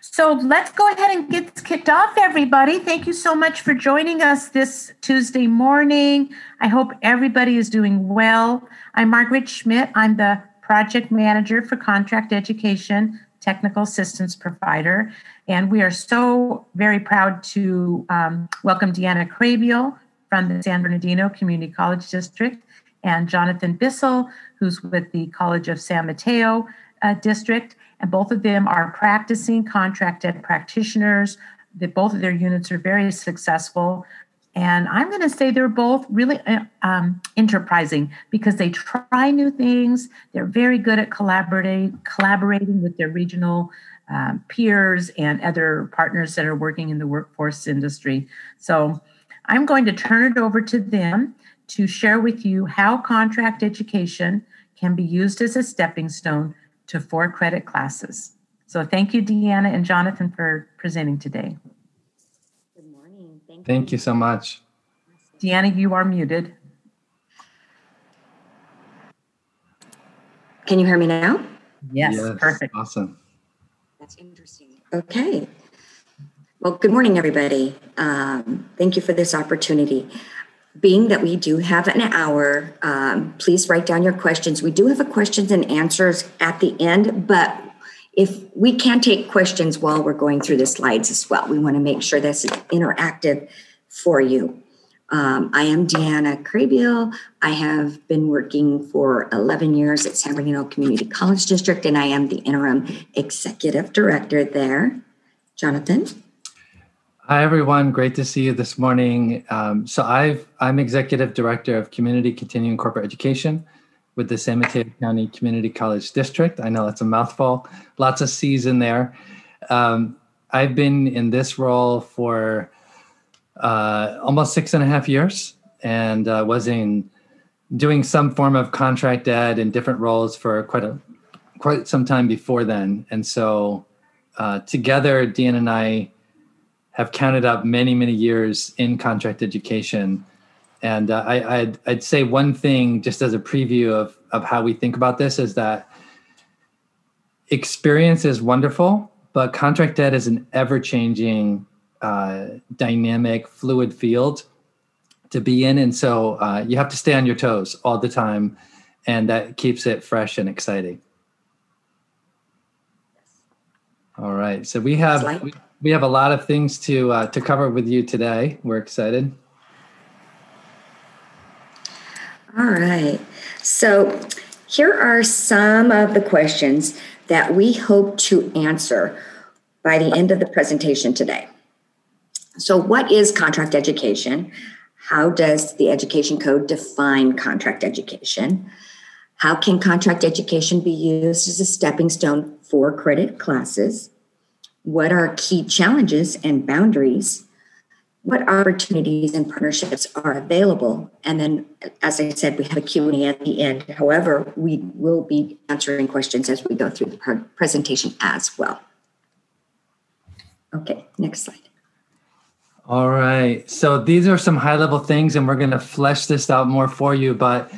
So let's go ahead and get kicked off, everybody. Thank you so much for joining us this Tuesday morning. I hope everybody is doing well. I'm Margaret Schmidt. I'm the project manager for contract education, technical assistance provider. And we are so very proud to um, welcome Deanna Crabiel from the San Bernardino Community College District and Jonathan Bissell, who's with the College of San Mateo uh, District and both of them are practicing contracted practitioners. That both of their units are very successful. And I'm going to say they're both really uh, um, enterprising because they try new things. They're very good at collaborating, collaborating with their regional um, peers and other partners that are working in the workforce industry. So I'm going to turn it over to them to share with you how contract education can be used as a stepping stone to for credit classes. So thank you, Deanna and Jonathan, for presenting today. Good morning. Thank, thank you. you so much. Deanna, you are muted. Can you hear me now? Yes, yes perfect. Awesome. That's interesting. Okay. Well, good morning, everybody. Um, thank you for this opportunity being that we do have an hour, um, please write down your questions. We do have a questions and answers at the end, but if we can take questions while we're going through the slides as well, we want to make sure that's interactive for you. Um, I am Deanna Crabiel. I have been working for 11 years at San Bernardino Community College District, and I am the interim executive director there. Jonathan? Hi, everyone. Great to see you this morning. Um, so I've, I'm Executive Director of Community Continuing Corporate Education with the San Mateo County Community College District. I know that's a mouthful, lots of C's in there. Um, I've been in this role for uh, almost six and a half years and uh, was in doing some form of contract ed in different roles for quite a quite some time before then. And so uh, together, Dean and I have counted up many, many years in contract education. And uh, I, I'd, I'd say one thing, just as a preview of, of how we think about this, is that experience is wonderful, but contract ed is an ever changing, uh, dynamic, fluid field to be in. And so uh, you have to stay on your toes all the time, and that keeps it fresh and exciting. All right. So we have. We, have a lot of things to uh, to cover with you today. We're excited. All right. So here are some of the questions that we hope to answer by the end of the presentation today. So, what is contract education? How does the Education Code define contract education? How can contract education be used as a stepping stone for credit classes? What are key challenges and boundaries what opportunities and partnerships are available and then as i said we have a q&a at the end. However we will be answering questions as we go through the presentation as well. Okay next slide. All right. So these are some high level things and we're going to flesh this out more for you but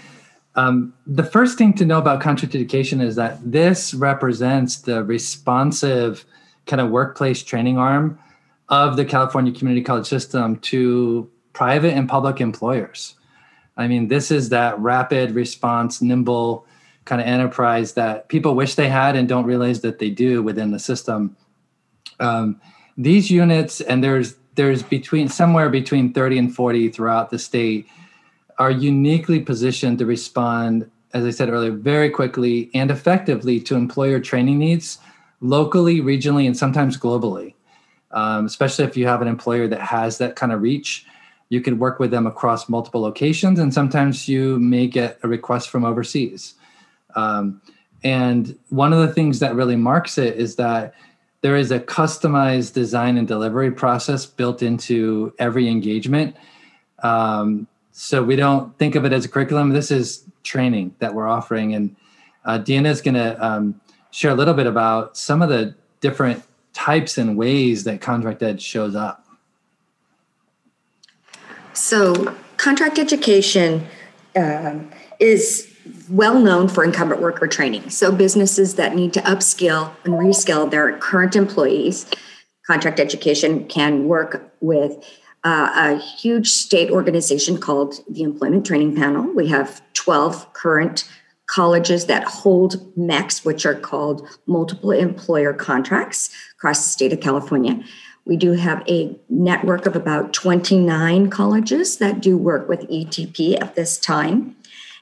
um, the first thing to know about contract education is that this represents the responsive kind of workplace training arm of the California community college system to private and public employers. I mean, this is that rapid response, nimble kind of enterprise that people wish they had and don't realize that they do within the system. Um, these units, and there's there's between somewhere between 30 and 40 throughout the state, are uniquely positioned to respond, as I said earlier, very quickly and effectively to employer training needs locally, regionally, and sometimes globally. Um, especially if you have an employer that has that kind of reach, you can work with them across multiple locations, and sometimes you may get a request from overseas. Um, and one of the things that really marks it is that there is a customized design and delivery process built into every engagement. Um, so we don't think of it as a curriculum. This is training that we're offering, and uh, Deanna is going to um, share a little bit about some of the different types and ways that contract ed shows up. So, contract education um, is well known for incumbent worker training. So businesses that need to upskill and reskill their current employees, contract education can work with uh, a huge state organization called the Employment Training Panel. We have 12 current colleges that hold MECs, which are called multiple employer contracts across the state of California. We do have a network of about 29 colleges that do work with ETP at this time.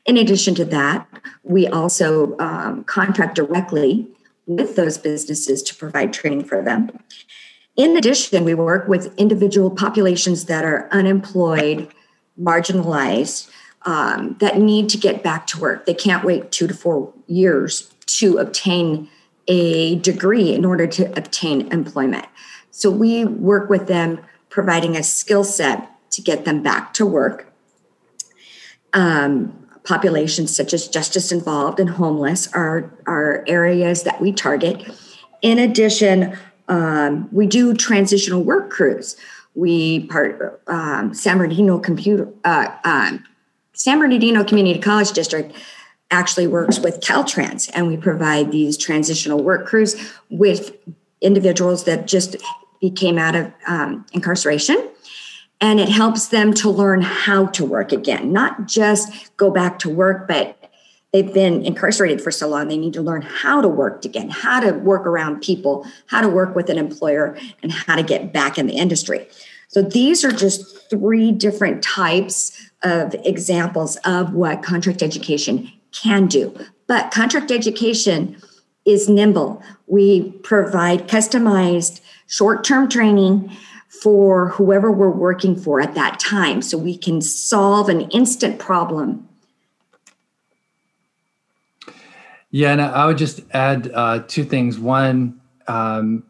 In addition to that, we also um, contract directly with those businesses to provide training for them. In addition, we work with individual populations that are unemployed, marginalized, um, that need to get back to work. They can't wait two to four years to obtain a degree in order to obtain employment. So we work with them, providing a skill set to get them back to work. Um, populations such as justice involved and homeless are, are areas that we target. In addition, um, we do transitional work crews. We part um, San Bernardino computer uh, um, San Bernardino Community College District actually works with Caltrans, and we provide these transitional work crews with individuals that just became out of um, incarceration. And it helps them to learn how to work again, not just go back to work, but they've been incarcerated for so long, they need to learn how to work again, how to work around people, how to work with an employer, and how to get back in the industry. So these are just three different types of examples of what contract education can do. But contract education is nimble. We provide customized short term training for whoever we're working for at that time so we can solve an instant problem Yeah, and I would just add uh, two things. One, um,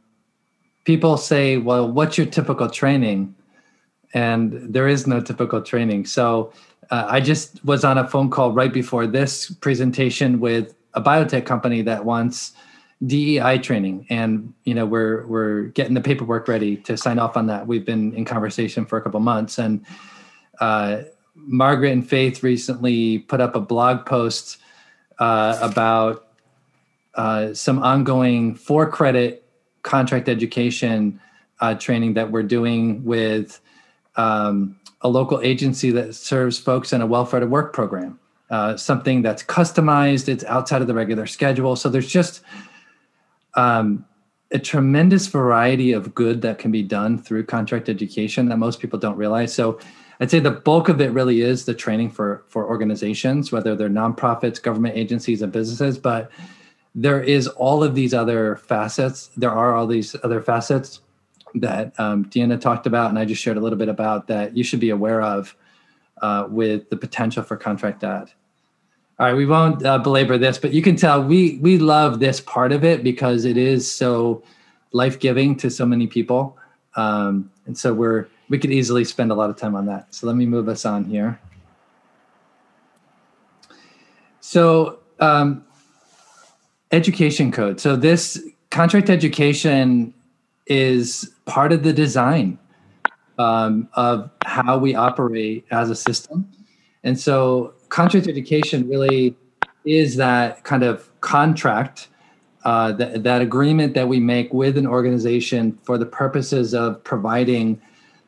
people say, "Well, what's your typical training?" And there is no typical training. So uh, I just was on a phone call right before this presentation with a biotech company that wants DEI training, and you know we're we're getting the paperwork ready to sign off on that. We've been in conversation for a couple months, and uh, Margaret and Faith recently put up a blog post uh, about uh, some ongoing for credit contract education uh, training that we're doing with um, a local agency that serves folks in a welfare to work program. Uh, something that's customized, it's outside of the regular schedule. So there's just um, a tremendous variety of good that can be done through contract education that most people don't realize. So I'd say the bulk of it really is the training for for organizations, whether they're nonprofits, government agencies, and businesses. But there is all of these other facets. There are all these other facets that um, Deanna talked about, and I just shared a little bit about that you should be aware of uh, with the potential for contract ed. All right, we won't uh, belabor this, but you can tell we we love this part of it because it is so life giving to so many people, um, and so we're we could easily spend a lot of time on that. So let me move us on here. So um, education code. So this contract education is part of the design um, of how we operate as a system. And so contract education really is that kind of contract, uh, that, that agreement that we make with an organization for the purposes of providing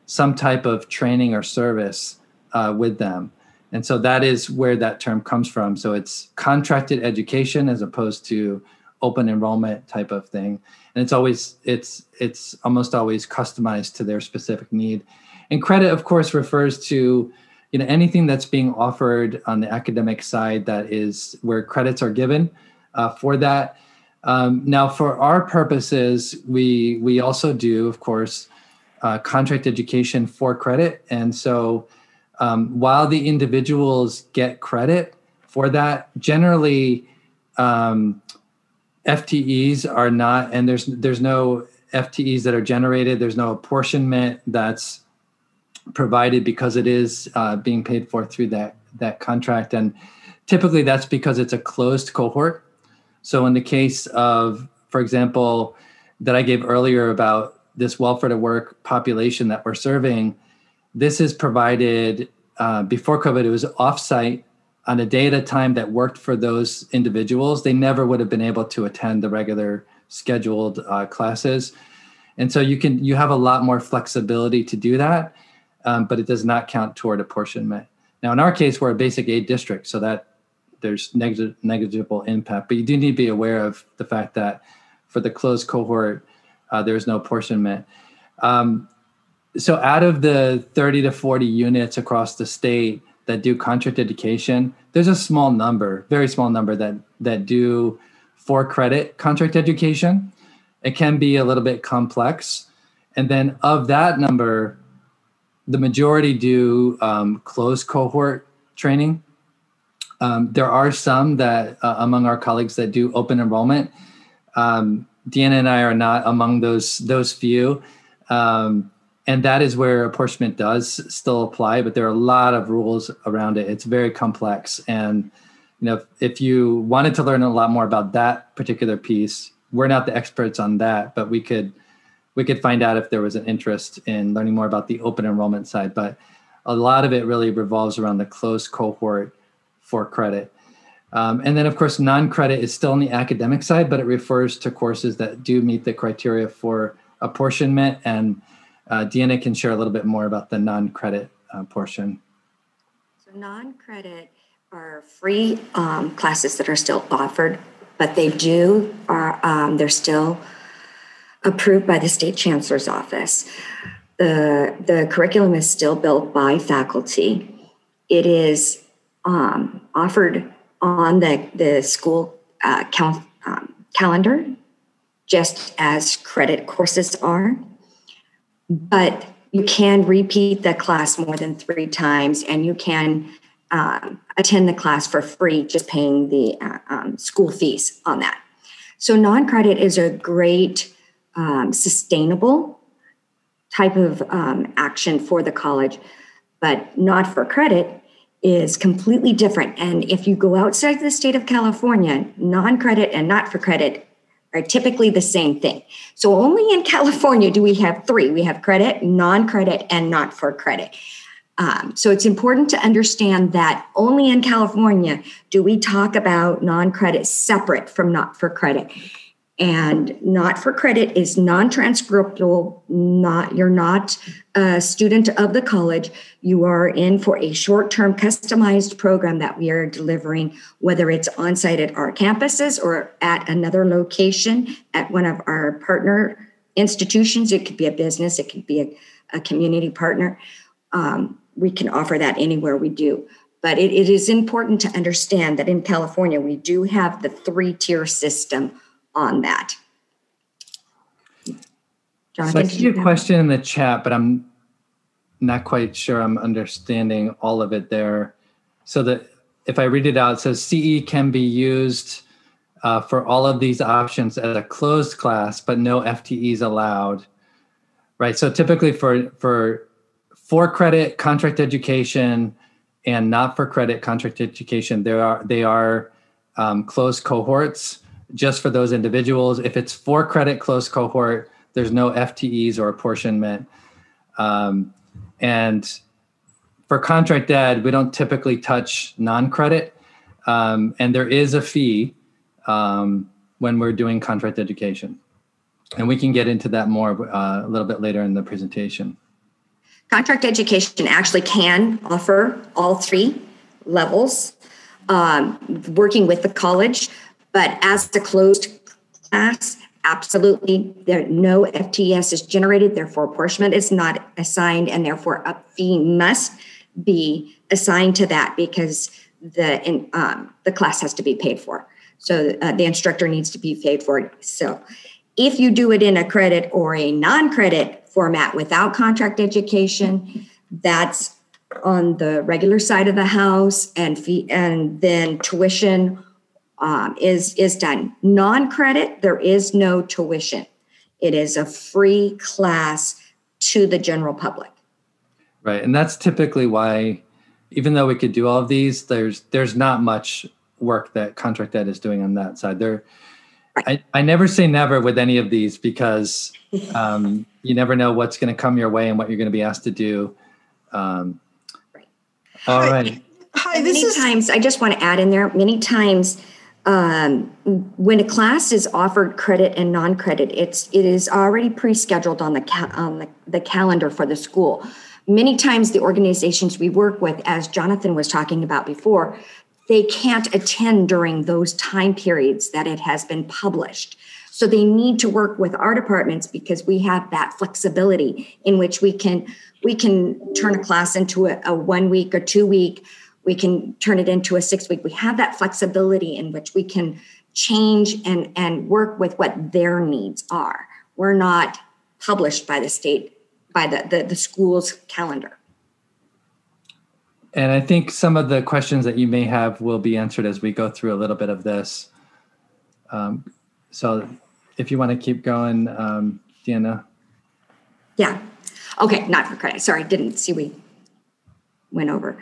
some type of training or service uh, with them. And so that is where that term comes from. So it's contracted education as opposed to open enrollment type of thing. And it's always it's it's almost always customized to their specific need. And credit, of course, refers to you know anything that's being offered on the academic side that is where credits are given uh, for that. Um, now, for our purposes, we we also do, of course, uh, contract education for credit. And so um, while the individuals get credit for that, generally um, FTEs are not, and there's there's no FTEs that are generated. There's no apportionment that's provided because it is uh, being paid for through that that contract. And typically that's because it's a closed cohort. So in the case of, for example, that I gave earlier about this welfare to work population that we're serving, this is provided uh, before COVID. It was offsite on a day at a time that worked for those individuals, they never would have been able to attend the regular scheduled uh, classes. And so you can you have a lot more flexibility to do that, um, but it does not count toward apportionment. Now, in our case, we're a basic aid district, so that there's negligible impact. But you do need to be aware of the fact that for the closed cohort, uh, there's no apportionment. Um, so out of the 30 to 40 units across the state that do contract education, there's a small number, very small number that that do for credit contract education. It can be a little bit complex. And then of that number, the majority do um, closed cohort training. Um, there are some that uh, among our colleagues that do open enrollment. Um, Deanna and I are not among those those few. Um, and that is where apportionment does still apply but there are a lot of rules around it. It's very complex. And you know if, if you wanted to learn a lot more about that particular piece we're not the experts on that but we could we could find out if there was an interest in learning more about the open enrollment side. But a lot of it really revolves around the closed cohort for credit. Um, and then of course non-credit is still on the academic side but it refers to courses that do meet the criteria for apportionment. And uh, Deanna can share a little bit more about the non-credit uh, portion. So non-credit are free um, classes that are still offered, but they do are um, they're still approved by the state chancellor's office. The the curriculum is still built by faculty. It is um, offered on the the school uh, cal- um, calendar, just as credit courses are but you can repeat the class more than three times and you can um, attend the class for free just paying the uh, um, school fees on that. So non-credit is a great um, sustainable type of um, action for the college but not for credit is completely different. And if you go outside the state of california non-credit and not for credit are typically the same thing. So only in California do we have three. We have credit, non-credit, and not for credit. Um, so it's important to understand that only in California do we talk about non-credit separate from not for credit. And not for credit is non-transcriptable, not you're not a student of the college. You are in for a short-term customized program that we are delivering, whether it's on site at our campuses or at another location at one of our partner institutions. It could be a business, it could be a, a community partner. Um, we can offer that anywhere we do. But it, it is important to understand that in California, we do have the three tier system on that. Jonathan, so I see a question in the chat, but I'm not quite sure I'm understanding all of it there. So that if I read it out, it says CE can be used uh, for all of these options as a closed class, but no FTEs allowed. Right. So typically for for for credit contract education and not for credit contract education, there are they are um, closed cohorts just for those individuals. If it's for credit close cohort, there's no FTEs or apportionment. Um, and for contract ed, we don't typically touch non-credit, um, and there is a fee um, when we're doing contract education, and we can get into that more uh, a little bit later in the presentation. Contract education actually can offer all three levels, um, working with the college. But as the closed class, absolutely, there no FTEs is generated, therefore apportionment is not assigned, and therefore a fee must be assigned to that because the in, um, the class has to be paid for. So uh, the instructor needs to be paid for. So if you do it in a credit or a non-credit format without contract education, that's on the regular side of the house and fee and then tuition um, is is done. Non-credit, there is no tuition. It is a free class to the general public. Right, and that's typically why, even though we could do all of these, there's there's not much work that contract ed is doing on that side. There, right. I, I never say never with any of these because um, you never know what's going to come your way and what you're going to be asked to do. Um, right. All right. Hi, many is- times, I just want to add in there, many times um, when a class is offered credit and non-credit, it's it is already pre-scheduled on the ca- on the, the calendar for the school. Many times, the organizations we work with, as Jonathan was talking about before, they can't attend during those time periods that it has been published. So they need to work with our departments because we have that flexibility in which we can we can turn a class into a, a one week or two week we can turn it into a six week. We have that flexibility in which we can change and and work with what their needs are. We're not published by the state by the the, the school's calendar. And i think some of the questions that you may have will be answered as we go through a little bit of this. Um, so if you want to keep going um, deanna? Yeah. Okay not for credit. Sorry didn't see we went over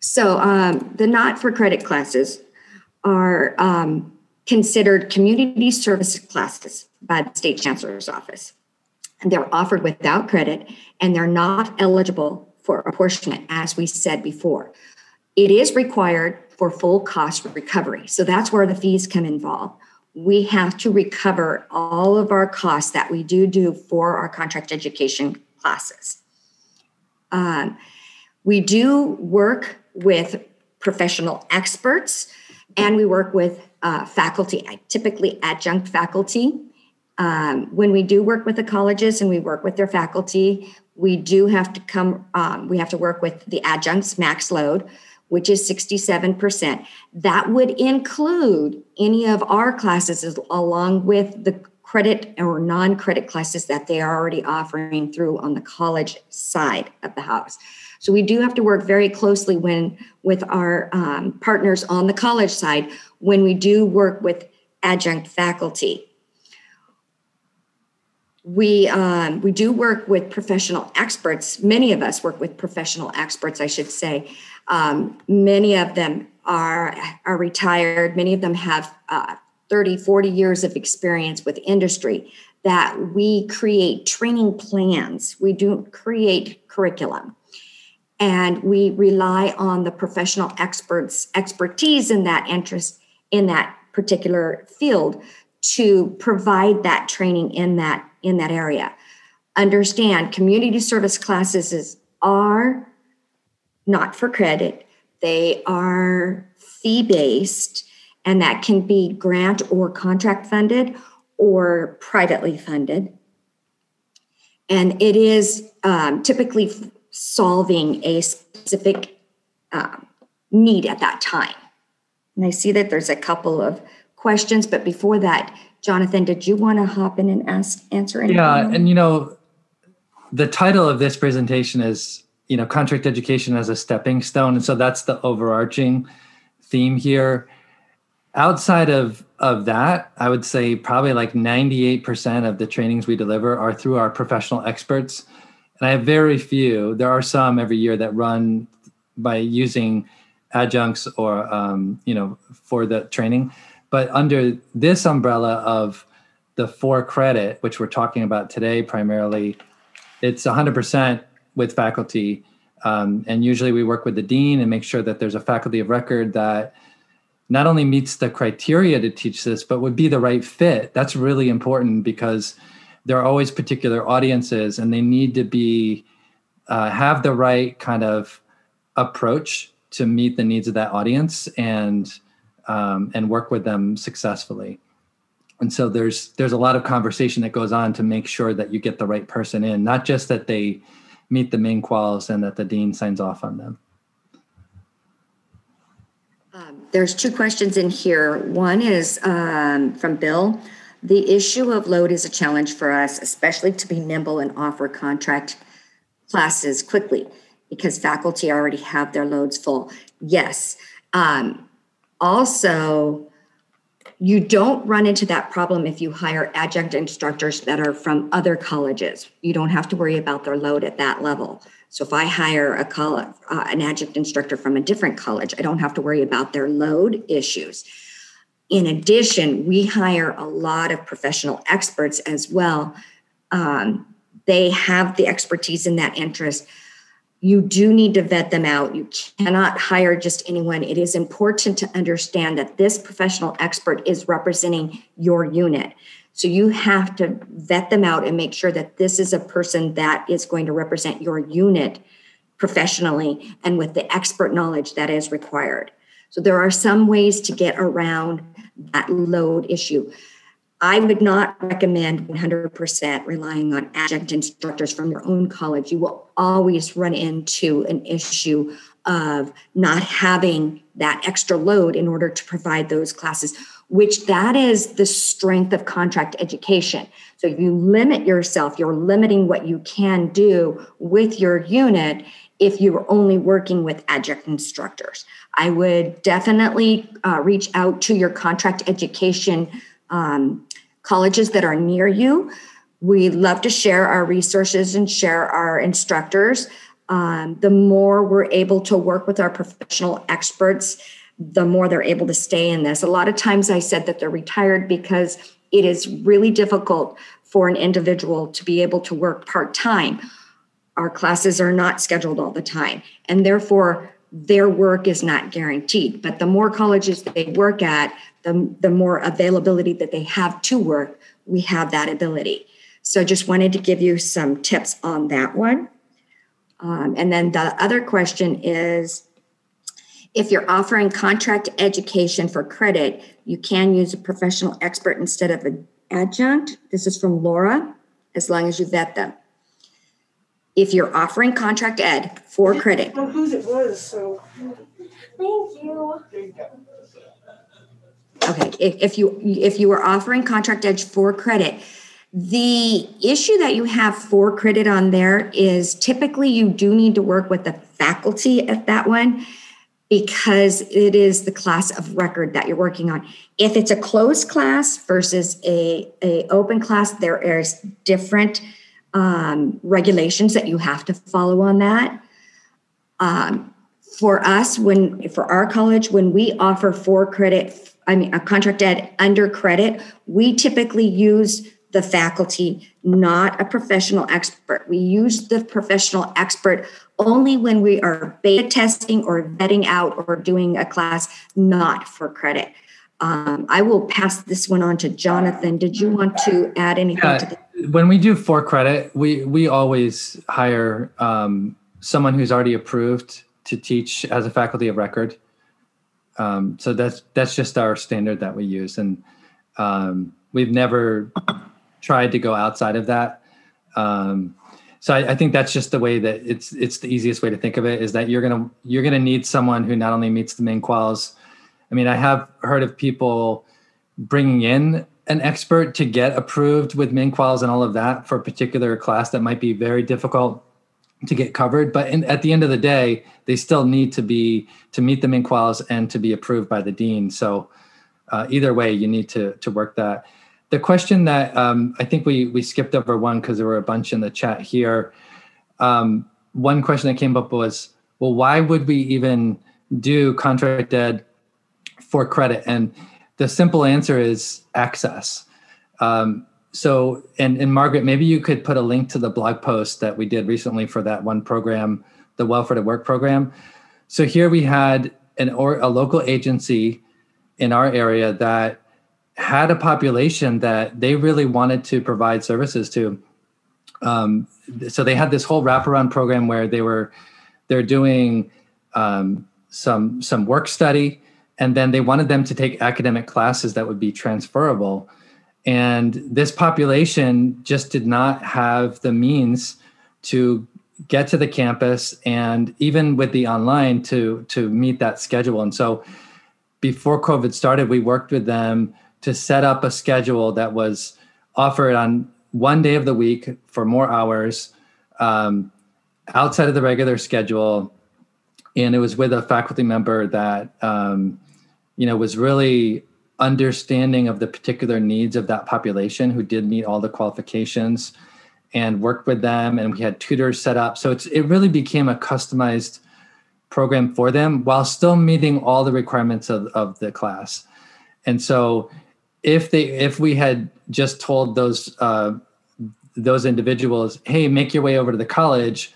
so um, the not for credit classes are um, considered community service classes by the state chancellor's office. And they're offered without credit and they're not eligible for apportionment, as we said before. It is required for full cost recovery. So that's where the fees come involved. We have to recover all of our costs that we do do for our contract education classes. Um, we do work with professional experts and we work with uh, faculty, typically adjunct faculty. Um, when we do work with the colleges and we work with their faculty, we do have to come, um, we have to work with the adjuncts max load, which is 67%. That would include any of our classes along with the credit or non credit classes that they are already offering through on the college side of the house. So we do have to work very closely when with our um, partners on the college side when we do work with adjunct faculty. We um, we do work with professional experts. Many of us work with professional experts, I should say. Um, many of them are are retired. Many of them have uh, 30, 40 years of experience with industry that we create training plans. We do create curriculum and we rely on the professional experts expertise in that interest in that particular field to provide that training in that in that area. Understand community service classes is, are not for credit. They are fee based and that can be grant or contract funded or privately funded. And it is um, typically solving a specific um, need at that time. And I see that there's a couple of questions, but before that, Jonathan, did you want to hop in and ask answer anything? Yeah, and you know, the title of this presentation is you know contract education as a stepping stone, and so that's the overarching theme here. Outside of of that, I would say probably like 98% of the trainings we deliver are through our professional experts and I have very few. There are some every year that run by using adjuncts or um, you know for the training, but under this umbrella of the for credit, which we're talking about today primarily, it's 100% with faculty. Um, and usually we work with the dean and make sure that there's a faculty of record that not only meets the criteria to teach this, but would be the right fit. That's really important because there are always particular audiences and they need to be uh, have the right kind of approach to meet the needs of that audience and um, and work with them successfully. And so there's there's a lot of conversation that goes on to make sure that you get the right person in not just that they meet the main quals and that the dean signs off on them. Um, there's two questions in here. One is um, from bill the issue of load is a challenge for us, especially to be nimble and offer contract classes quickly because faculty already have their loads full. Yes. Um, also, you don't run into that problem if you hire adjunct instructors that are from other colleges. You don't have to worry about their load at that level. So if I hire a college, uh, an adjunct instructor from a different college, I don't have to worry about their load issues. In addition, we hire a lot of professional experts as well. Um, they have the expertise in that interest. you do need to vet them out. You cannot hire just anyone. It is important to understand that this professional expert is representing your unit. So you have to vet them out and make sure that this is a person that is going to represent your unit professionally and with the expert knowledge that is required. So there are some ways to get around that load issue. I would not recommend 100% relying on adjunct instructors from your own college. You will always run into an issue of not having that extra load in order to provide those classes which that is the strength of contract education so if you limit yourself you're limiting what you can do with your unit if you're only working with adjunct instructors i would definitely uh, reach out to your contract education um, colleges that are near you. We love to share our resources and share our instructors. Um, the more we're able to work with our professional experts, the more they're able to stay in this. A lot of times I said that they're retired because it is really difficult for an individual to be able to work part time. Our classes are not scheduled all the time, and therefore their work is not guaranteed. But the more colleges they work at, the, the more availability that they have to work, we have that ability. So just wanted to give you some tips on that one. Um, and then the other question is if you're offering contract education for credit, you can use a professional expert instead of an adjunct. This is from Laura, as long as you vet them. If you're offering contract ed for credit, know whose it was, so. Thank you. Okay, if, if you if you are offering contract ed for credit, the issue that you have for credit on there is typically you do need to work with the faculty at that one because it is the class of record that you're working on. If it's a closed class versus a, a open class, there is different um, regulations that you have to follow on that. Um, for us, when for our college, when we offer for credit I mean, a contract ed under credit, we typically use the faculty, not a professional expert. We use the professional expert only when we are beta testing or vetting out or doing a class not for credit. Um, I will pass this one on to Jonathan. Did you want to add anything yeah, to that? When we do for credit, we we always hire um, someone who's already approved to teach as a faculty of record. Um, so that's that's just our standard that we use, and um, we've never tried to go outside of that. Um, so I, I, think that's just the way that it's it's the easiest way to think of it is that you're gonna you're gonna need someone who not only meets the MNQUALs. I mean, I have heard of people bringing in an expert to get approved with MNQUALs and all of that for a particular class that might be very difficult to get covered. But in, at the end of the day, they still need to be to meet the MNQUALs and to be approved by the dean. So uh, either way, you need to to work that. The question that um, I think we we skipped over one because there were a bunch in the chat here. Um, one question that came up was, well, why would we even do contract ed for credit? And the simple answer is access. Um, so and and margaret maybe you could put a link to the blog post that we did recently for that one program the welfare to work program. So here we had an or a local agency in our area that had a population that they really wanted to provide services to. Um, so they had this whole wraparound program where they were they're doing um, some some work study and then they wanted them to take academic classes that would be transferable. And this population just did not have the means to get to the campus and even with the online to to meet that schedule. And so before covid started we worked with them to set up a schedule that was offered on one day of the week for more hours um, outside of the regular schedule. And it was with a faculty member that um, you know was really understanding of the particular needs of that population who did meet all the qualifications and worked with them and we had tutors set up so it's it really became a customized program for them while still meeting all the requirements of, of the class and so if they if we had just told those uh, those individuals hey make your way over to the college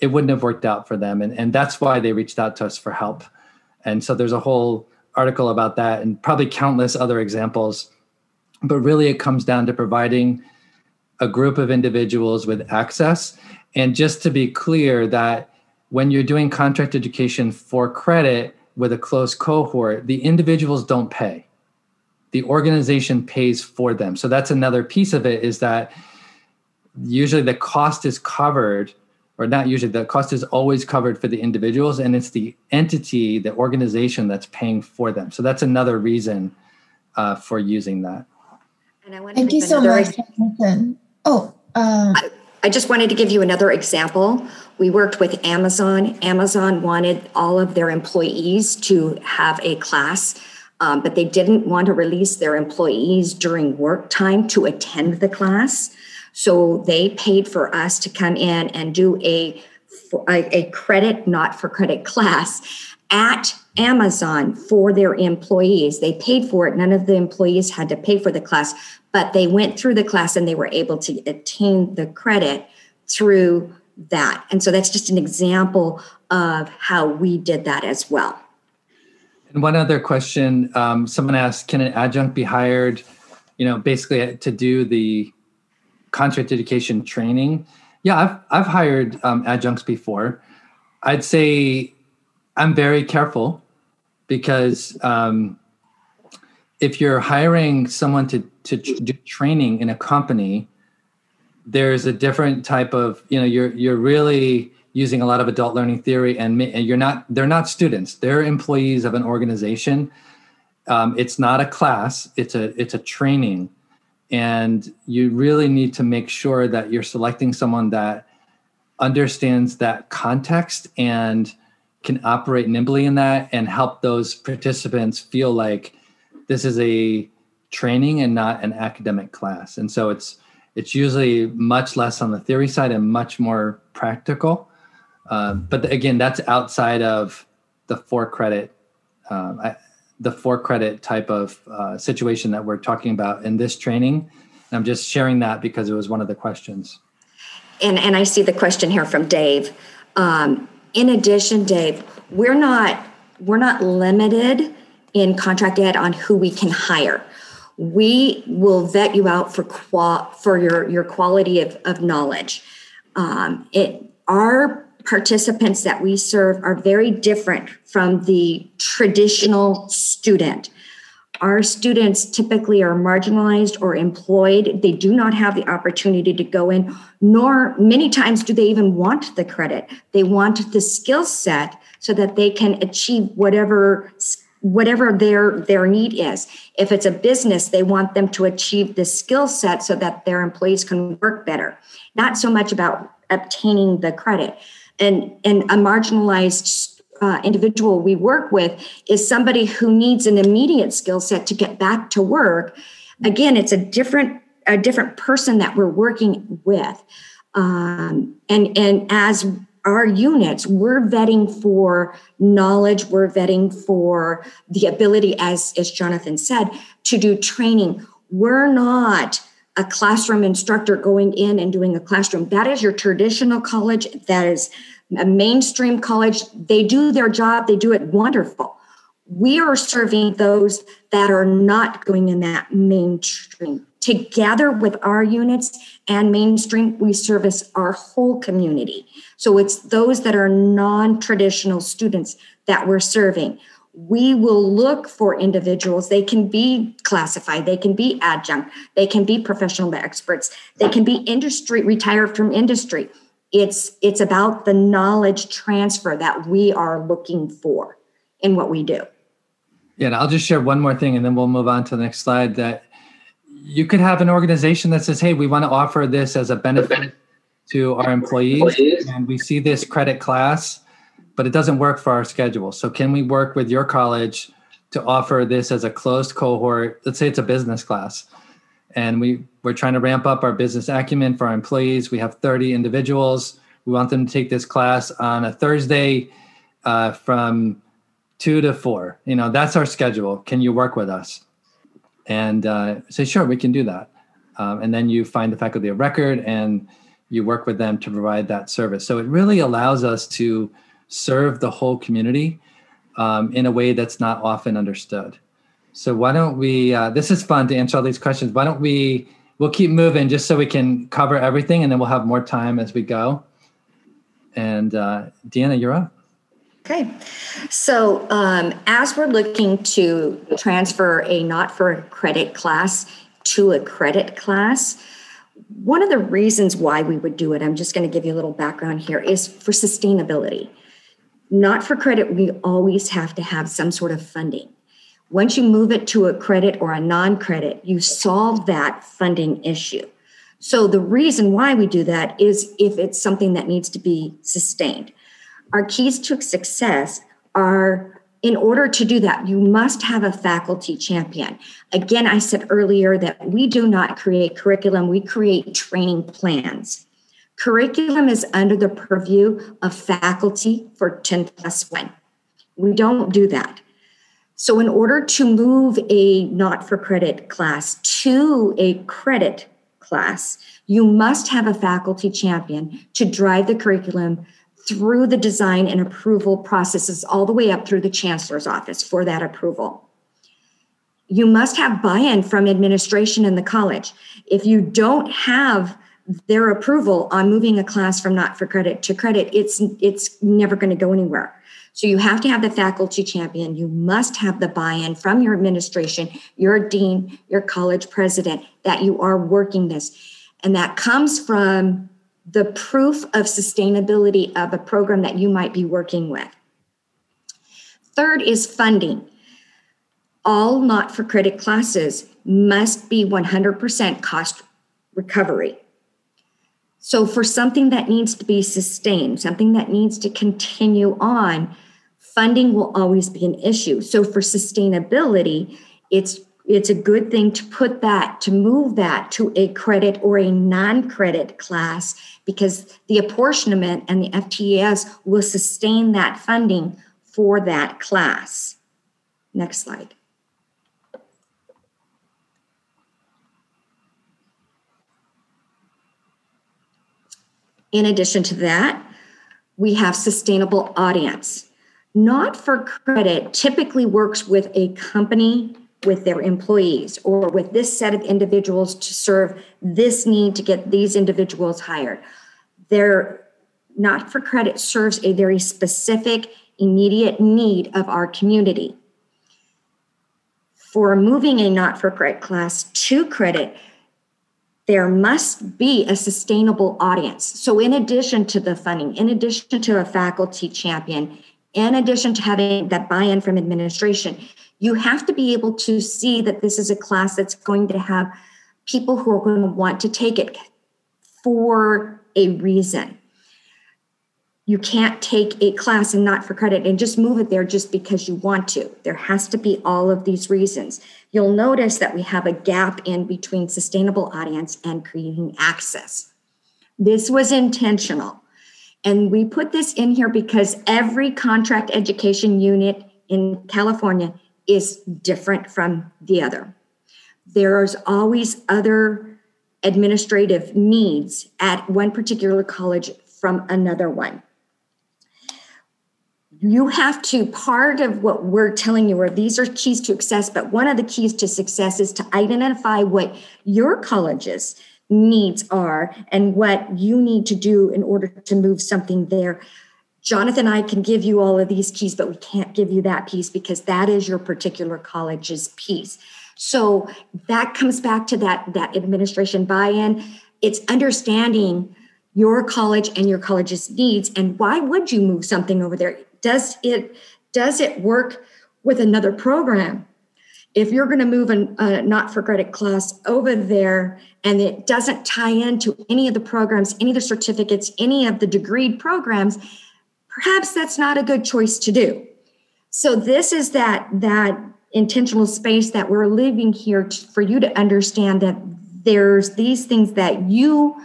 it wouldn't have worked out for them. And, and that's why they reached out to us for help. And so there's a whole article about that and probably countless other examples. But really, it comes down to providing a group of individuals with access. And just to be clear, that when you're doing contract education for credit with a closed cohort, the individuals don't pay. The organization pays for them. So that's another piece of it is that usually the cost is covered or not usually the cost is always covered for the individuals and it's the entity the organization that's paying for them so that's another reason uh, for using that and I want Thank you so much, Jonathan. Oh, um, I, I just wanted to give you another example. We worked with Amazon. Amazon wanted all of their employees to have a class, um, but they didn't want to release their employees during work time to attend the class. So they paid for us to come in and do a, a, credit, not for credit class at Amazon for their employees. They paid for it. None of the employees had to pay for the class, but they went through the class and they were able to attain the credit through that. And so that's just an example of how we did that as well. And one other question um, someone asked Can an adjunct be hired, you know, basically to do the contract education training? Yeah, I've, I've hired um, adjuncts before. I'd say I'm very careful because um, if you're hiring someone to to do training in a company, there's a different type of you know you're you're really using a lot of adult learning theory and, and you're not they're not students they're employees of an organization um, it's not a class it's a it's a training and you really need to make sure that you're selecting someone that understands that context and can operate nimbly in that and help those participants feel like this is a training and not an academic class. And so it's it's usually much less on the theory side and much more practical. Uh, but again that's outside of the for credit um, I, the for credit type of uh, situation that we're talking about in this training i'm just sharing that because it was one of the questions and and i see the question here from dave um, in addition, Dave, we're not we're not limited in contract ed on who we can hire. We will vet you out for qual for your your quality of, of knowledge. Um, it our participants that we serve are very different from the traditional student. Our students typically are marginalized or employed. They do not have the opportunity to go in, nor many times do they even want the credit. They want the skill set so that they can achieve whatever whatever their their need is if it's a business they want them to achieve the skill set so that their employees can work better not so much about obtaining the credit and and a marginalized uh, individual we work with is somebody who needs an immediate skill set to get back to work. Again it's a different a different person that we're working with. Um, and and as our units we're vetting for knowledge we're vetting for the ability as as jonathan said to do training. We're not a classroom instructor going in and doing a classroom that is your traditional college that is a mainstream college, they do their job, they do it wonderful. We are serving those that are not going in that mainstream. Together with our units and mainstream, we service our whole community. So it's those that are non traditional students that we're serving. We will look for individuals. They can be classified, they can be adjunct, they can be professional experts, they can be industry, retired from industry. It's it's about the knowledge transfer that we are looking for in what we do. Yeah and i'll just share one more thing and then we'll move on to the next slide that you could have an organization that says hey we want to offer this as a benefit to our employees. And we see this credit class but it doesn't work for our schedule so can we work with your college to offer this as a closed cohort let's say it's a business class and we we're trying to ramp up our business acumen for our employees. We have 30 individuals. We want them to take this class on a Thursday uh, from two to four. You know, that's our schedule. Can you work with us? And uh, say, sure, we can do that. Um, and then you find the faculty of record and you work with them to provide that service. So it really allows us to serve the whole community um, in a way that's not often understood. So why don't we? Uh, this is fun to answer all these questions. Why don't we? We'll keep moving just so we can cover everything, and then we'll have more time as we go. And uh, Deanna, you're up. Okay. So, um, as we're looking to transfer a not for credit class to a credit class, one of the reasons why we would do it, I'm just going to give you a little background here, is for sustainability. Not for credit, we always have to have some sort of funding. Once you move it to a credit or a non credit, you solve that funding issue. So, the reason why we do that is if it's something that needs to be sustained. Our keys to success are in order to do that, you must have a faculty champion. Again, I said earlier that we do not create curriculum, we create training plans. Curriculum is under the purview of faculty for 10 plus 1. We don't do that. So, in order to move a not for credit class to a credit class, you must have a faculty champion to drive the curriculum through the design and approval processes all the way up through the chancellor's office for that approval. You must have buy in from administration in the college. If you don't have their approval on moving a class from not for credit to credit, it's, it's never going to go anywhere. So you have to have the faculty champion. You must have the buy in from your administration, your dean, your college president that you are working this. And that comes from the proof of sustainability of a program that you might be working with. Third is funding. All not for credit classes must be 100% cost recovery. So, for something that needs to be sustained, something that needs to continue on, funding will always be an issue. So, for sustainability, it's it's a good thing to put that to move that to a credit or a non-credit class because the apportionment and the FTES will sustain that funding for that class. Next slide. In addition to that, we have sustainable audience. Not for credit typically works with a company with their employees or with this set of individuals to serve this need to get these individuals hired. Their not for credit serves a very specific, immediate need of our community. For moving a not for credit class to credit, there must be a sustainable audience. So, in addition to the funding, in addition to a faculty champion, in addition to having that buy in from administration, you have to be able to see that this is a class that's going to have people who are going to want to take it for a reason. You can't take a class and not for credit and just move it there just because you want to. There has to be all of these reasons. You'll notice that we have a gap in between sustainable audience and creating access. This was intentional. And we put this in here because every contract education unit in California is different from the other. There's always other administrative needs at one particular college from another one. You have to, part of what we're telling you are these are keys to success, but one of the keys to success is to identify what your college's needs are and what you need to do in order to move something there Jonathan I can give you all of these keys, but we can't give you that piece because that is your particular college's piece. So that comes back to that, that administration buy-in. It's understanding your college and your college's needs and why would you move something over there? Does it does it work with another program? If you're going to move a, a not for credit class over there and it doesn't tie into any of the programs, any of the certificates, any of the degreed programs, perhaps that's not a good choice to do. So this is that that intentional space that we're living here to, for you to understand that there's these things that you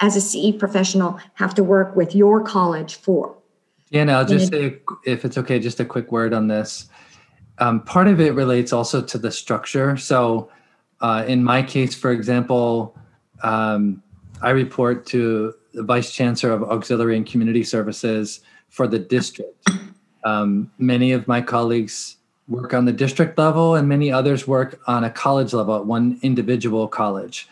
as a CE professional have to work with your college for. Yeah, I'll just say, if it's okay, just a quick word on this. Um, part of it relates also to the structure. So, uh, in my case, for example, um, I report to the vice chancellor of auxiliary and community services for the district. Um, many of my colleagues work on the district level, and many others work on a college level at one individual college,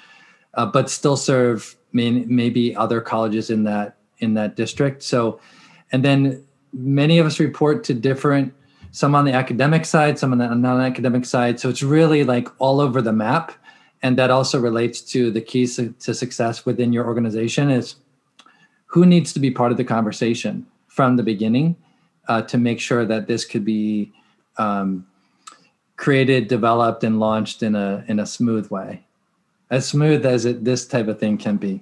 uh, but still serve may, maybe other colleges in that in that district. So, and then many of us report to different some on the academic side, some on the non-academic side. So it's really like all over the map. And that also relates to the keys to success within your organization is who needs to be part of the conversation from the beginning uh, to make sure that this could be um, created, developed, and launched in a in a smooth way, as smooth as it this type of thing can be.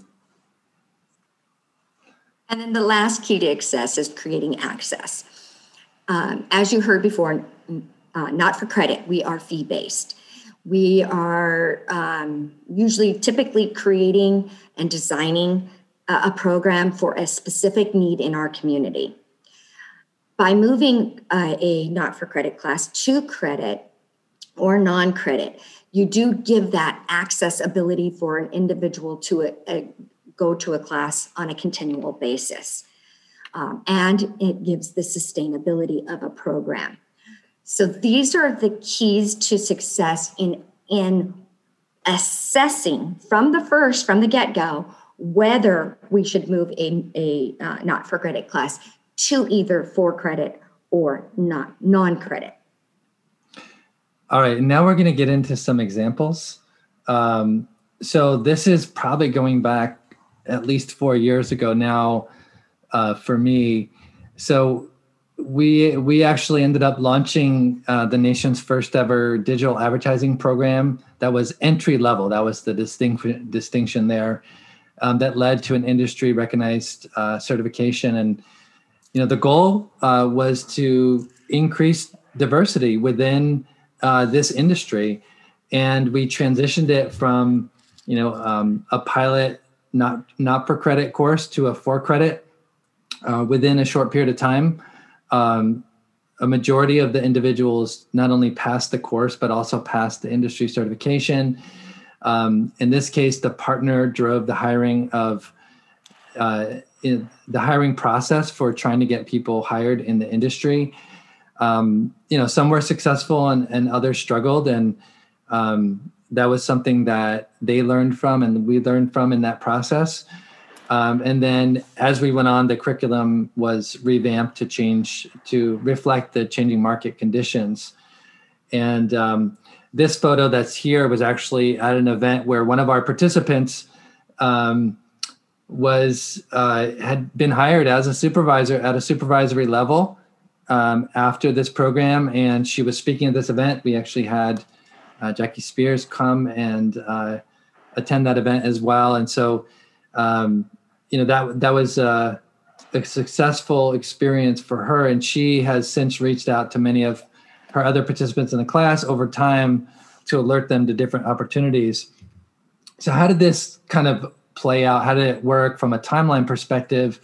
And then the last key to access is creating access. Um, as you heard before, uh, not for credit, we are fee based. We are um, usually typically creating and designing a, a program for a specific need in our community. By moving uh, a not for credit class to credit or non credit, you do give that access ability for an individual to a, a, go to a class on a continual basis um, and it gives the sustainability of a program. So these are the keys to success in in assessing from the first, from the get go, whether we should move a, a uh, not for credit class to either for credit or not non credit. All right, now we're going to get into some examples. Um, so this is probably going back at least four years ago now uh, for me. So we we actually ended up launching uh, the nation's first ever digital advertising program that was entry level. That was the distinct, distinction there. Um, that led to an industry recognized uh, certification, and you know the goal uh, was to increase diversity within uh, this industry, and we transitioned it from you know um, a pilot not not for credit course to a for credit uh, within a short period of time, um, a majority of the individuals not only passed the course but also passed the industry certification. Um, in this case, the partner drove the hiring of uh, the hiring process for trying to get people hired in the industry. Um, you know, some were successful and, and others struggled, and um, that was something that they learned from and we learned from in that process. Um, and then as we went on, the curriculum was revamped to change to reflect the changing market conditions. And um, this photo that's here was actually at an event where one of our participants um, was uh, had been hired as a supervisor at a supervisory level um, after this program, and she was speaking at this event. We actually had Jackie Speier come and uh, attend that event as well, and so um, you know that that was uh, a successful experience for her, and she has since reached out to many of her other participants in the class over time to alert them to different opportunities. So, how did this kind of play out? How did it work from a timeline perspective?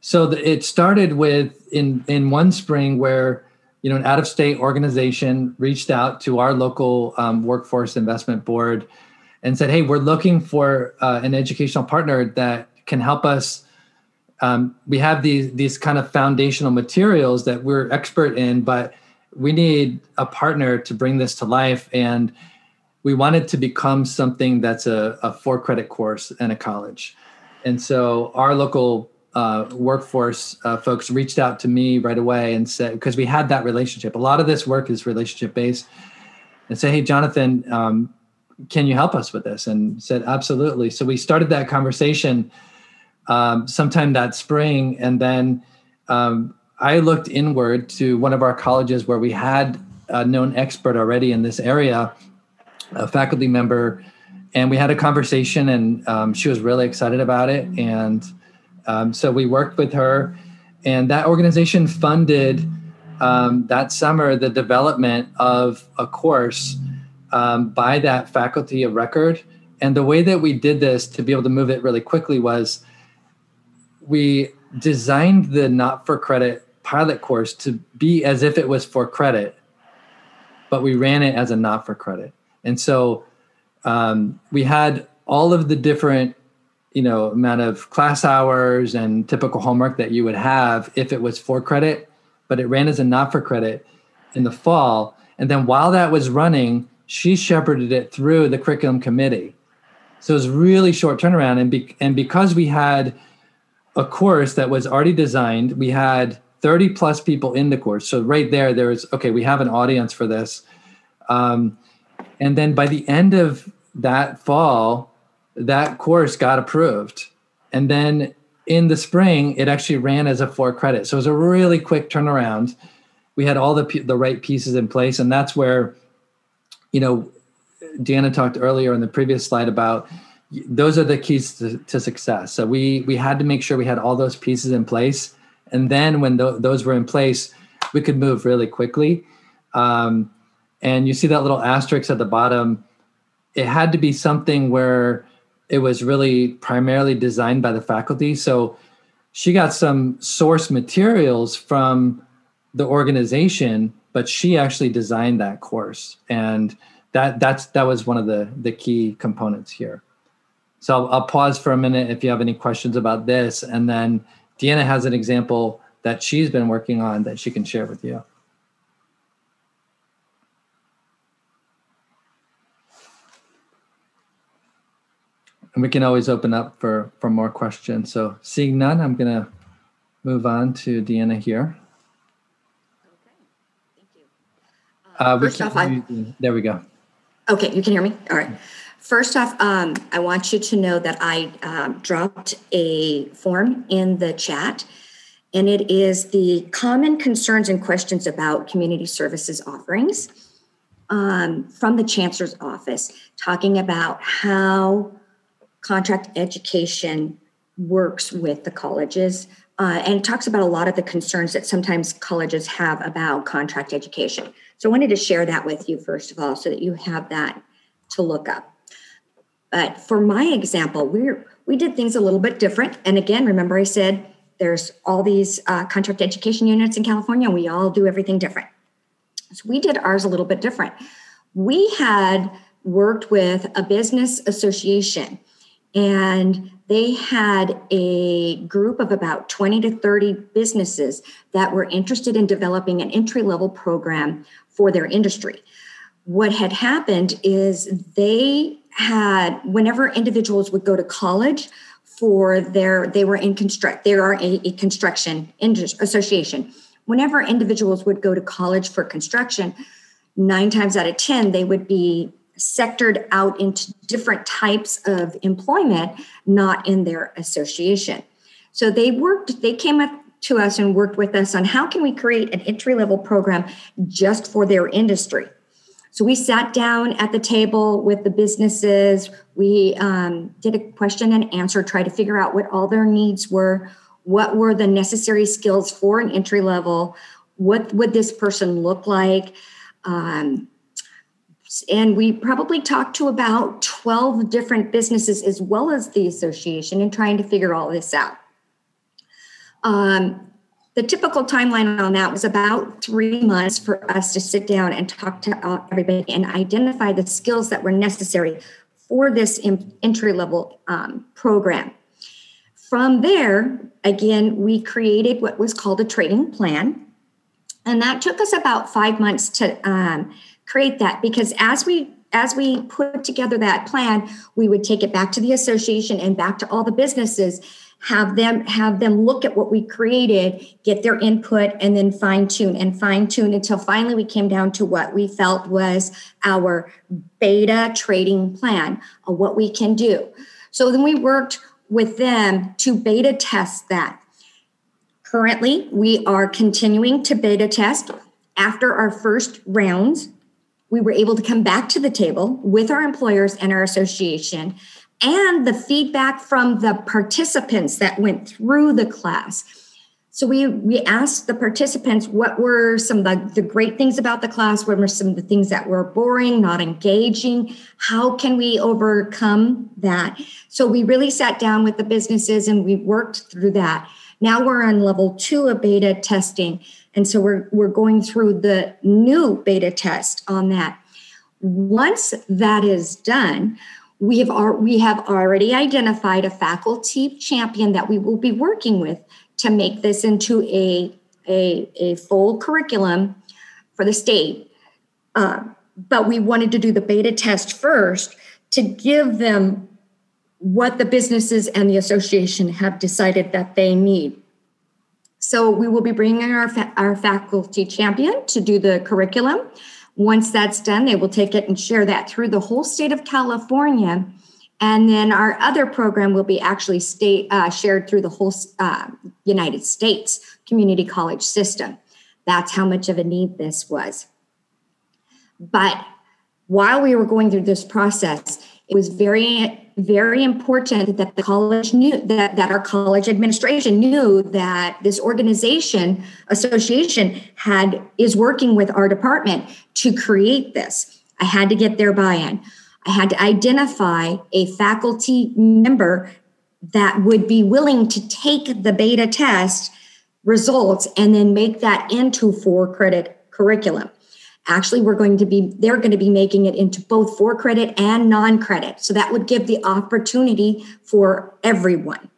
So it started with in in one spring where you know an out of state organization reached out to our local um, workforce investment board and said, "Hey, we're looking for uh, an educational partner that can help us um, we have these these kind of foundational materials that we're expert in but we need a partner to bring this to life and we wanted to become something that's a, a for credit course in a college. And so our local uh, workforce uh, folks reached out to me right away and said because we had that relationship a lot of this work is relationship based and say hey jonathan um, can you help us with this and said absolutely so we started that conversation um, sometime that spring. And then um, I looked inward to one of our colleges where we had a known expert already in this area, a faculty member, and we had a conversation, and um, she was really excited about it. And um, so we worked with her, and that organization funded um, that summer the development of a course um, by that faculty of record. And the way that we did this to be able to move it really quickly was we designed the not for credit pilot course to be as if it was for credit, but we ran it as a not for credit. And so um, we had all of the different you know amount of class hours and typical homework that you would have if it was for credit but it ran as a not for credit in the fall. And then while that was running she shepherded it through the curriculum committee. So it was really short turnaround. And be, and because we had a course that was already designed we had 30 plus people in the course. So right there there was okay we have an audience for this. Um, and then by the end of that fall that course got approved. And then in the spring, it actually ran as a for credit. So it was a really quick turnaround. We had all the, the right pieces in place. And that's where, you know, Deanna talked earlier in the previous slide about those are the keys to, to success. So we, we had to make sure we had all those pieces in place. And then when th- those were in place, we could move really quickly. Um, and you see that little asterisk at the bottom. It had to be something where it was really primarily designed by the faculty. So she got some source materials from the organization, but she actually designed that course, and that that's that was one of the the key components here. So I'll, I'll pause for a minute if you have any questions about this, and then Deanna has an example that she's been working on that she can share with you. And we can always open up for for more questions. So seeing none, I'm going to move on to Deanna here. Okay, thank you. Uh, first off, I, there we go. Okay, you can hear me. All right. First off, um, I want you to know that I um, dropped a form in the chat, and it is the common concerns and questions about community services offerings um, from the chancellor's office, talking about how contract education works with the colleges uh, and talks about a lot of the concerns that sometimes colleges have about contract education. So I wanted to share that with you first of all, so that you have that to look up. But for my example, we we did things a little bit different. And again, remember I said there's all these uh, contract education units in California. and We all do everything different. So we did ours a little bit different. We had worked with a business association and they had a group of about 20 to 30 businesses that were interested in developing an entry level program for their industry. What had happened is they had, whenever individuals would go to college for their, they were in construct, they are a, a construction industry, association. Whenever individuals would go to college for construction, nine times out of 10, they would be sectored out into different types of employment, not in their association. So they worked, they came up to us and worked with us on how can we create an entry level program just for their industry. So we sat down at the table with the businesses. We um, did a question and answer, try to figure out what all their needs were, what were the necessary skills for an entry level, what would this person look like. Um, and we probably talked to about 12 different businesses as well as the association in trying to figure all this out. Um, the typical timeline on that was about three months for us to sit down and talk to everybody and identify the skills that were necessary for this entry level um, program. From there, again, we created what was called a training plan. And that took us about five months to um, create that because as we as we put together that plan we would take it back to the association and back to all the businesses have them have them look at what we created get their input and then fine tune and fine tune until finally we came down to what we felt was our beta trading plan of what we can do. So then we worked with them to beta test that. Currently we are continuing to beta test after our first rounds we were able to come back to the table with our employers and our association and the feedback from the participants that went through the class. So we we asked the participants what were some of the, the great things about the class, what were some of the things that were boring, not engaging, how can we overcome that? So we really sat down with the businesses and we worked through that. Now we're on level two of beta testing and so we're, we're going through the new beta test on that. Once that is done, we have our, we have already identified a faculty champion that we will be working with to make this into a a, a full curriculum for the state. Uh, but we wanted to do the beta test first to give them what the businesses and the association have decided that they need. So we will be bringing our, fa- our faculty champion to do the curriculum. Once that's done, they will take it and share that through the whole state of California. And then our other program will be actually state uh, shared through the whole uh, United States community college system. That's how much of a need this was. But while we were going through this process, it was very very important that the college knew that, that our college administration knew that this organization association had is working with our department to create this. I had to get their buy-in. I had to identify a faculty member that would be willing to take the beta test results and then make that into for credit curriculum Actually, we're going to be, they're going to be making it into both for credit and non credit. So that would give the opportunity for everyone.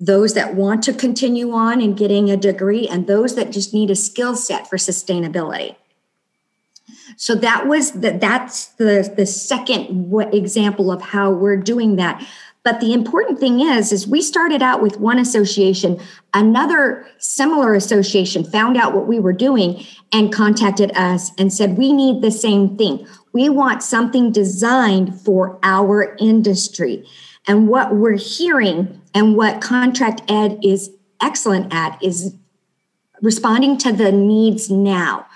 Those that want to continue on and getting a degree and those that just need a skill set for sustainability. So that was the, that's the the second example of how we're doing that but the important thing is, is we started out with one association, another similar association found out what we were doing and contacted us and said, we need the same thing. We want something designed for our industry. And what we're hearing and what contract ed is excellent at is responding to the needs now.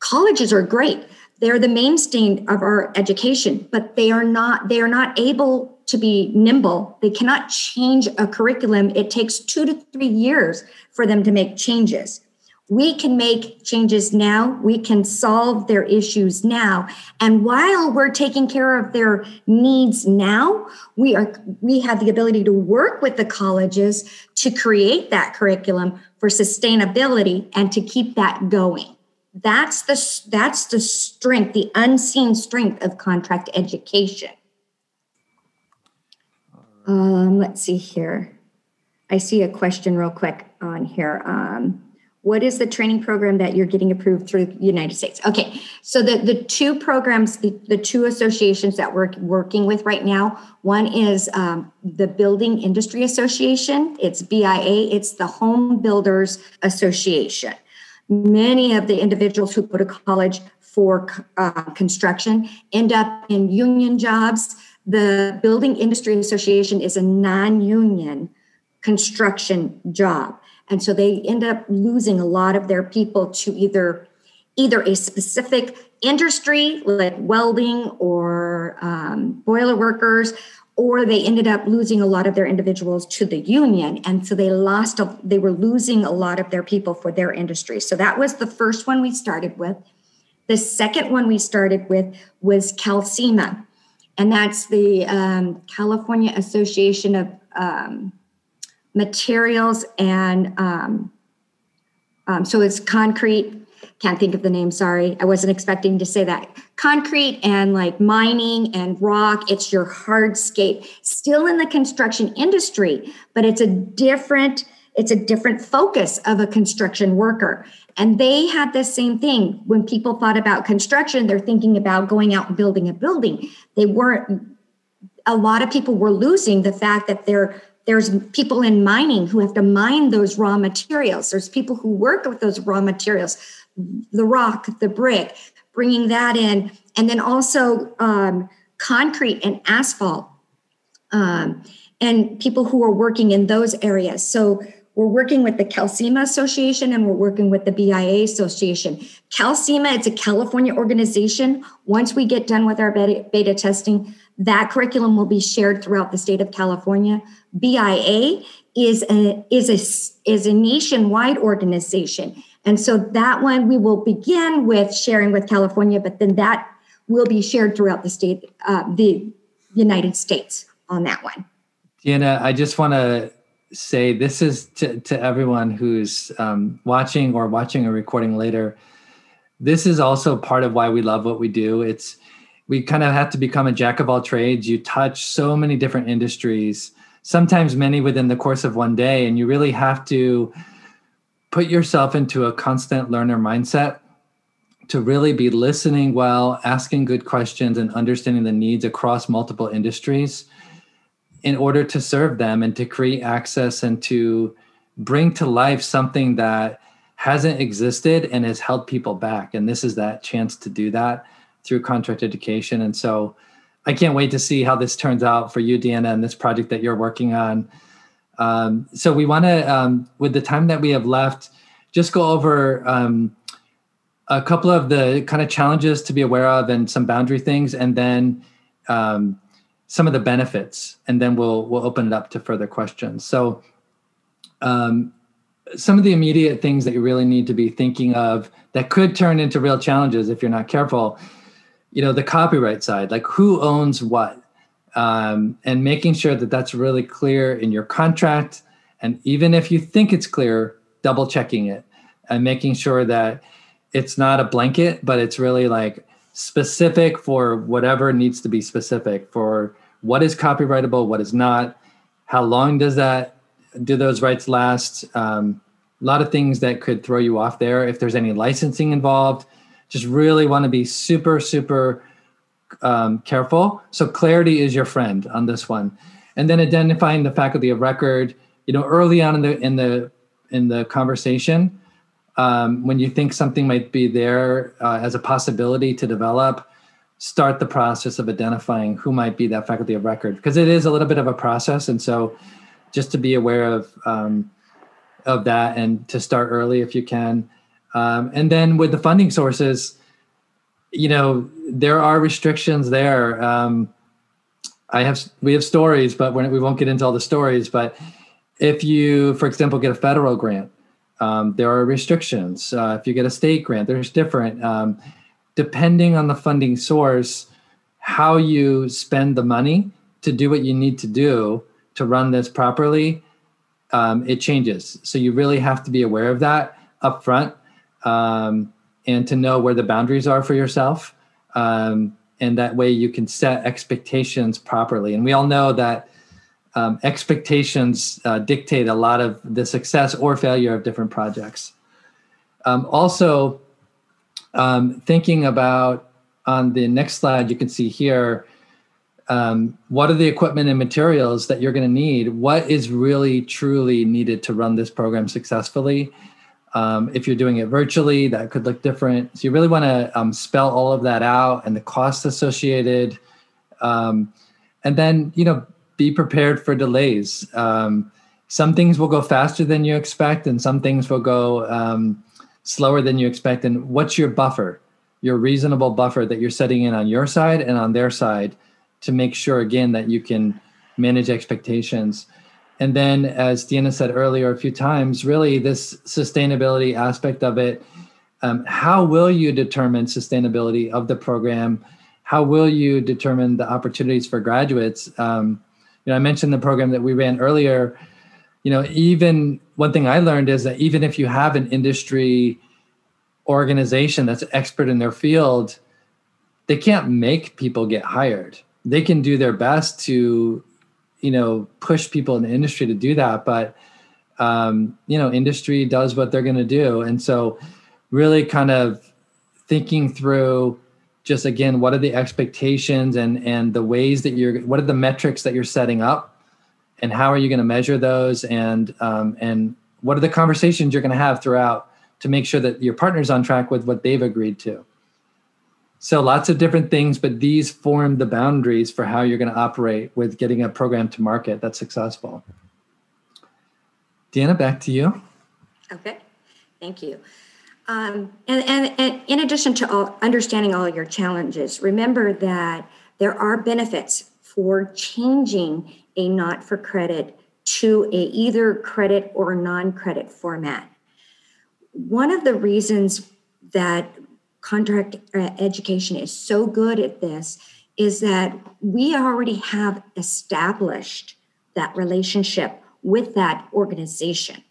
Colleges are great. They're the mainstay of our education, but they are not, they are not able to be nimble. They cannot change a curriculum. It takes two to three years for them to make changes. We can make changes now. We can solve their issues now. And while we're taking care of their needs now, we are we have the ability to work with the colleges to create that curriculum for sustainability and to keep that going. That's the that's the strength, the unseen strength of contract education. Um, let's see here. I see a question real quick on here. Um, what is the training program that you're getting approved through the United States? Okay, so the, the two programs, the, the two associations that we're working with right now, one is um, the Building Industry Association, it's BIA, it's the Home Builders Association. Many of the individuals who go to college for uh, construction end up in union jobs the Building Industry Association is a non union construction job. And so they end up losing a lot of their people to either either a specific industry like welding or um, boiler workers or they ended up losing a lot of their individuals to the union. And so they lost a, they were losing a lot of their people for their industry. So that was the first one we started with. The second one we started with was CalCIMA and that's the um, California Association of um, Materials and um, um, so it's concrete. Can't think of the name. Sorry, I wasn't expecting to say that. Concrete and like mining and rock. It's your hardscape. Still in the construction industry, but it's a different. It's a different focus of a construction worker. And they had the same thing. When people thought about construction, they're thinking about going out and building a building. They weren't, a lot of people were losing the fact that there, there's people in mining who have to mine those raw materials. There's people who work with those raw materials, the rock, the brick, bringing that in. And then also um, concrete and asphalt. Um, and people who are working in those areas. So we're working with the CalCIMA Association and we're working with the BIA Association. CalCIMA, it's a California organization. Once we get done with our beta, beta testing, that curriculum will be shared throughout the state of California. BIA is a is a is a nationwide organization, and so that one we will begin with sharing with California, but then that will be shared throughout the state, uh, the United States on that one. Deanna, I just want to say this is to, to everyone who's um, watching or watching a recording later. This is also part of why we love what we do. It's we kind of have to become a jack of all trades. You touch so many different industries, sometimes many within the course of one day, and you really have to put yourself into a constant learner mindset to really be listening well, asking good questions, and understanding the needs across multiple industries in order to serve them and to create access and to bring to life something that hasn't existed and has held people back. And this is that chance to do that through contract education. And so I can't wait to see how this turns out for you, Deanna, and this project that you're working on. Um, so we want to, um, with the time that we have left, just go over um, a couple of the kind of challenges to be aware of and some boundary things, and then um, some of the benefits, and then we'll we'll open it up to further questions. So, um, some of the immediate things that you really need to be thinking of that could turn into real challenges if you're not careful. You know, the copyright side, like who owns what, um, and making sure that that's really clear in your contract. And even if you think it's clear, double checking it and making sure that it's not a blanket, but it's really like specific for whatever needs to be specific for what is copyrightable, what is not, how long does that do those rights last? Um, a lot of things that could throw you off there. If there's any licensing involved, just really want to be super, super um, careful. So clarity is your friend on this one, and then identifying the faculty of record. You know, early on in the in the in the conversation, um, when you think something might be there uh, as a possibility to develop, start the process of identifying who might be that faculty of record because it is a little bit of a process and so just to be aware of um, of that and to start early if you can um, and then with the funding sources you know there are restrictions there. Um, i have we have stories but we won't get into all the stories but if you for example get a federal grant um, there are restrictions. Uh, if you get a state grant there's different. Um, depending on the funding source, how you spend the money to do what you need to do to run this properly, um, it changes. So you really have to be aware of that up front um, and to know where the boundaries are for yourself. Um, and that way you can set expectations properly. And we all know that um, expectations uh, dictate a lot of the success or failure of different projects. Um, also, um, thinking about on the next slide, you can see here um, what are the equipment and materials that you're going to need? What is really truly needed to run this program successfully? Um, if you're doing it virtually, that could look different. So you really want to um, spell all of that out and the costs associated, um, and then you know be prepared for delays. Um, some things will go faster than you expect, and some things will go um, slower than you expect and what's your buffer your reasonable buffer that you're setting in on your side and on their side to make sure again that you can manage expectations and then as deanna said earlier a few times really this sustainability aspect of it um, how will you determine sustainability of the program? How will you determine the opportunities for graduates? Um, you know i mentioned the program that we ran earlier. You know even one thing i learned is that even if you have an industry organization that's expert in their field they can't make people get hired. They can do their best to you know push people in the industry to do that but um, you know industry does what they're going to do. And so really kind of thinking through just again what are the expectations and and the ways that you're what are the metrics that you're setting up and how are you going to measure those? And um, and what are the conversations you're going to have throughout to make sure that your partner's on track with what they've agreed to so lots of different things but these form the boundaries for how you're going to operate with getting a program to market that's successful. Deanna back to you. Okay thank you. Um, and, and, and in addition to all, understanding all your challenges remember that there are benefits for changing a not for credit to a either credit or non-credit format. One of the reasons that contract uh, education is so good at this is that we already have established that relationship with that organization.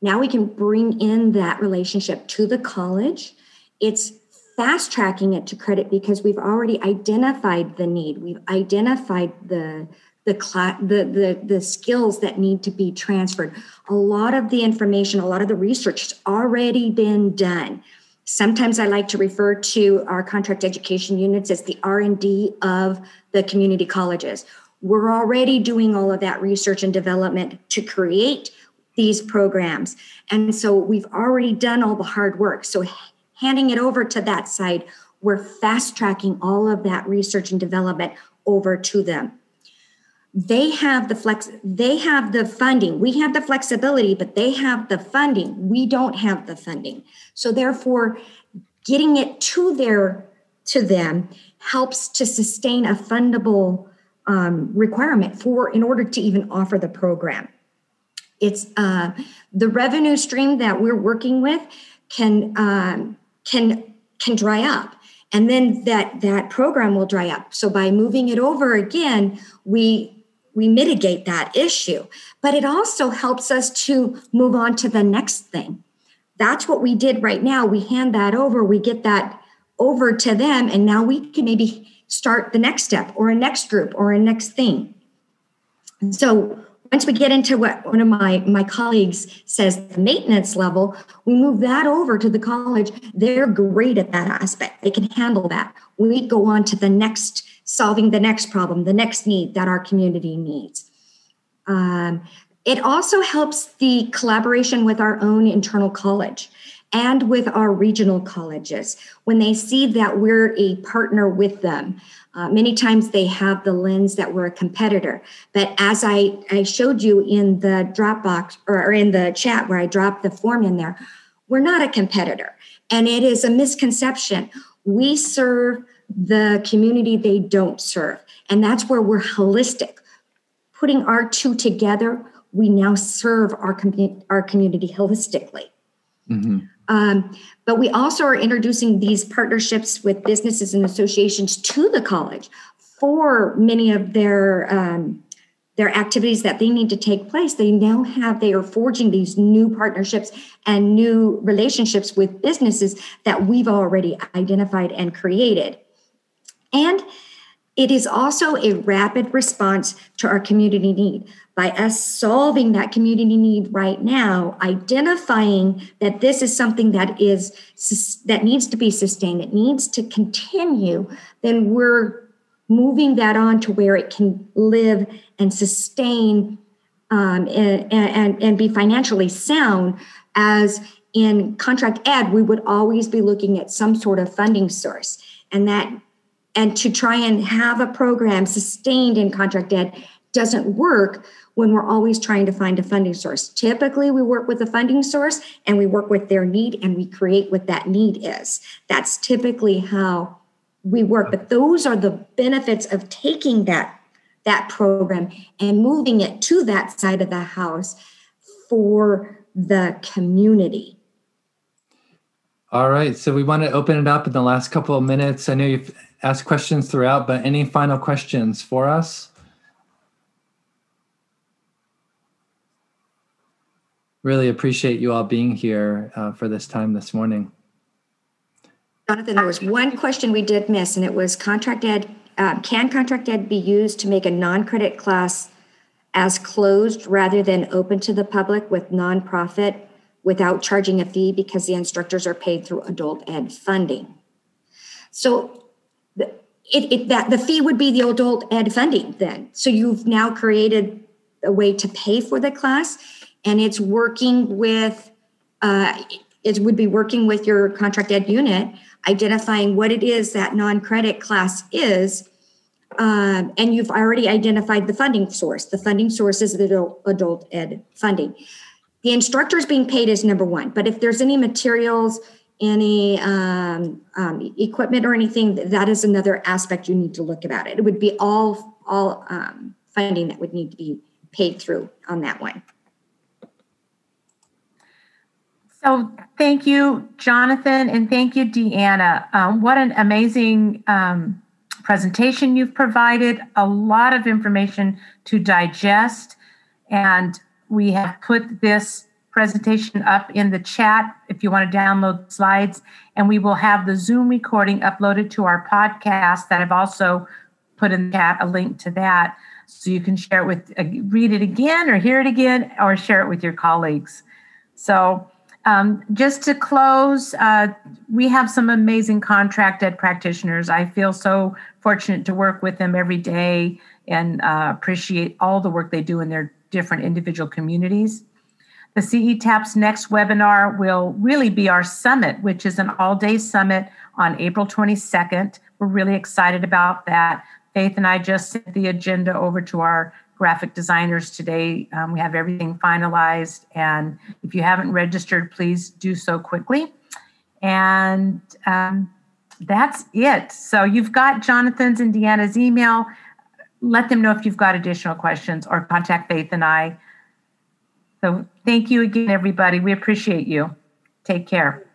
Now we can bring in that relationship to the college. It's fast tracking it to credit because we've already identified the need. We've identified the the, the, the, the skills that need to be transferred. A lot of the information, a lot of the research has already been done. Sometimes I like to refer to our contract education units as the R&D of the community colleges. We're already doing all of that research and development to create these programs. And so we've already done all the hard work. So handing it over to that side, we're fast tracking all of that research and development over to them they have the flex they have the funding. We have the flexibility but they have the funding. We don't have the funding. So therefore getting it to their to them helps to sustain a fundable um, requirement for in order to even offer the program. It's uh, the revenue stream that we're working with can um, can can dry up. And then that that program will dry up. So by moving it over again we we mitigate that issue. But it also helps us to move on to the next thing. That's what we did right now. We hand that over, we get that over to them, and now we can maybe start the next step or a next group or a next thing. And so once we get into what one of my, my colleagues says the maintenance level, we move that over to the college. They're great at that aspect. They can handle that. We go on to the next solving the next problem, the next need that our community needs. Um, it also helps the collaboration with our own internal college and with our regional colleges when they see that we're a partner with them. Uh, many times they have the lens that we're a competitor. But as I, I showed you in the Dropbox or, or in the chat where I dropped the form in there, we're not a competitor. And it is a misconception. We serve the community they don't serve. And that's where we're holistic. Putting our two together, we now serve our, com- our community holistically. Mm-hmm. Um, but we also are introducing these partnerships with businesses and associations to the college for many of their um, their activities that they need to take place they now have they are forging these new partnerships and new relationships with businesses that we've already identified and created and it is also a rapid response to our community need. By us solving that community need right now, identifying that this is something that is that needs to be sustained, it needs to continue, then we're moving that on to where it can live and sustain um, and, and, and be financially sound as in contract ed we would always be looking at some sort of funding source and that and to try and have a program sustained in contract ed doesn't work when we're always trying to find a funding source. Typically, we work with a funding source and we work with their need and we create what that need is. That's typically how we work. But those are the benefits of taking that that program and moving it to that side of the house for the community. All right. So we want to open it up in the last couple of minutes. I know you've asked questions throughout, but any final questions for us? Really appreciate you all being here uh, for this time this morning. Jonathan, there was one question we did miss, and it was contract ed. Uh, can contract ed be used to make a non credit class as closed rather than open to the public with nonprofit without charging a fee because the instructors are paid through adult ed funding. So the, it, it, that the fee would be the adult ed funding then. So you've now created a way to pay for the class, and it's working with uh, it would be working with your contract ed unit, identifying what it is that non-credit class is. Um, and you've already identified the funding source. The funding source is the adult ed funding the instructor is being paid is number one but if there's any materials any um, um, equipment or anything that is another aspect you need to look about. It it would be all all um, funding that would need to be paid through on that one. So thank you jonathan and thank you deanna. Um, what an amazing um, presentation you've provided a lot of information to digest and we have put this presentation up in the chat if you want to download slides. And we will have the Zoom recording uploaded to our podcast that I've also put in the chat a link to that. So you can share it with, uh, read it again or hear it again or share it with your colleagues. So um, just to close, uh, we have some amazing contract ed practitioners. I feel so fortunate to work with them every day and uh, appreciate all the work they do in their different individual communities. The CETAP's next webinar will really be our summit, which is an all day summit on April 22nd. We're really excited about that. Faith and I just sent the agenda over to our graphic designers today. Um, we have everything finalized. And if you haven't registered, please do so quickly. And um, that's it. So you've got Jonathan's and Deanna's email. Let them know if you've got additional questions or contact Faith and I. So thank you again, everybody. We appreciate you. Take care.